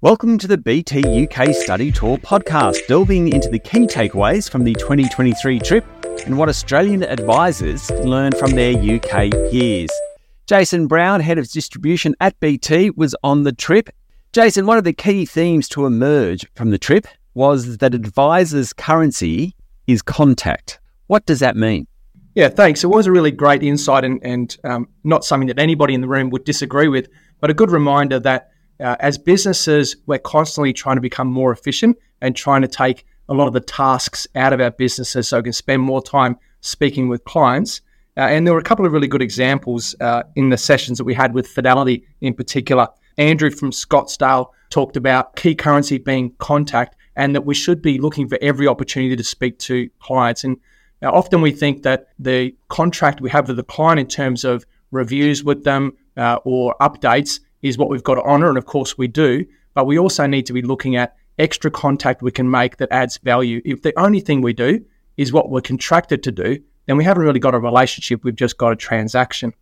Welcome to the BT UK Study Tour podcast, delving into the key takeaways from the 2023 trip and what Australian advisors learned from their UK peers. Jason Brown, Head of Distribution at BT, was on the trip. Jason, one of the key themes to emerge from the trip was that advisors' currency is contact. What does that mean? Yeah, thanks. It was a really great insight and, and um, not something that anybody in the room would disagree with, but a good reminder that uh, as businesses, we're constantly trying to become more efficient and trying to take a lot of the tasks out of our businesses so we can spend more time speaking with clients. Uh, and there were a couple of really good examples uh, in the sessions that we had with Fidelity in particular. Andrew from Scottsdale talked about key currency being contact and that we should be looking for every opportunity to speak to clients. And uh, often we think that the contract we have with the client in terms of reviews with them uh, or updates is what we've got to honour, and of course we do. But we also need to be looking at extra contact we can make that adds value. If the only thing we do is what we're contracted to do, then we haven't really got a relationship. We've just got a transaction.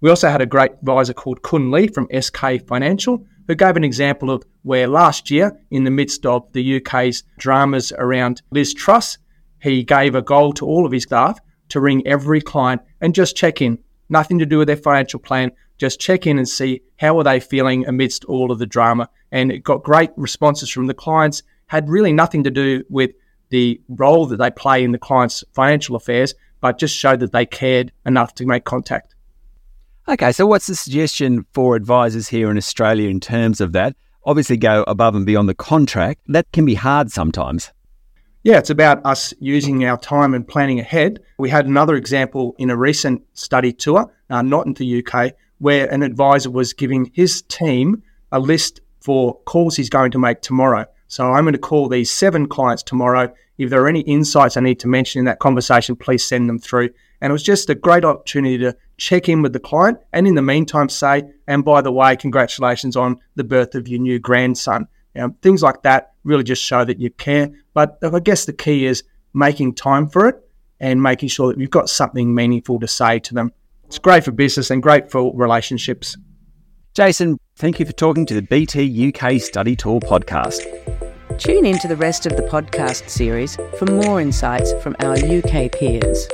We also had a great advisor called Kun Lee from SK Financial, who gave an example of where last year, in the midst of the UK's dramas around Liz Truss, he gave a goal to all of his staff to ring every client and just check in. Nothing to do with their financial plan, just check in and see how are they feeling amidst all of the drama. And it got great responses from the clients, had really nothing to do with the role that they play in the client's financial affairs, but just showed that they cared enough to make contact. Okay, so what's the suggestion for advisors here in Australia in terms of that? Obviously, go above and beyond the contract. That can be hard sometimes. Yeah, it's about us using our time and planning ahead. We had another example in a recent study tour, uh, not in the UK, where an advisor was giving his team a list for calls he's going to make tomorrow. So I'm going to call these seven clients tomorrow. If there are any insights I need to mention in that conversation, please send them through. And it was just a great opportunity to check in with the client and in the meantime say, and by the way, congratulations on the birth of your new grandson. You know, things like that really just show that you care. But I guess the key is making time for it and making sure that you've got something meaningful to say to them. It's great for business and great for relationships. Jason, thank you for talking to the BT UK Study Tour podcast. Tune in to the rest of the podcast series for more insights from our UK peers.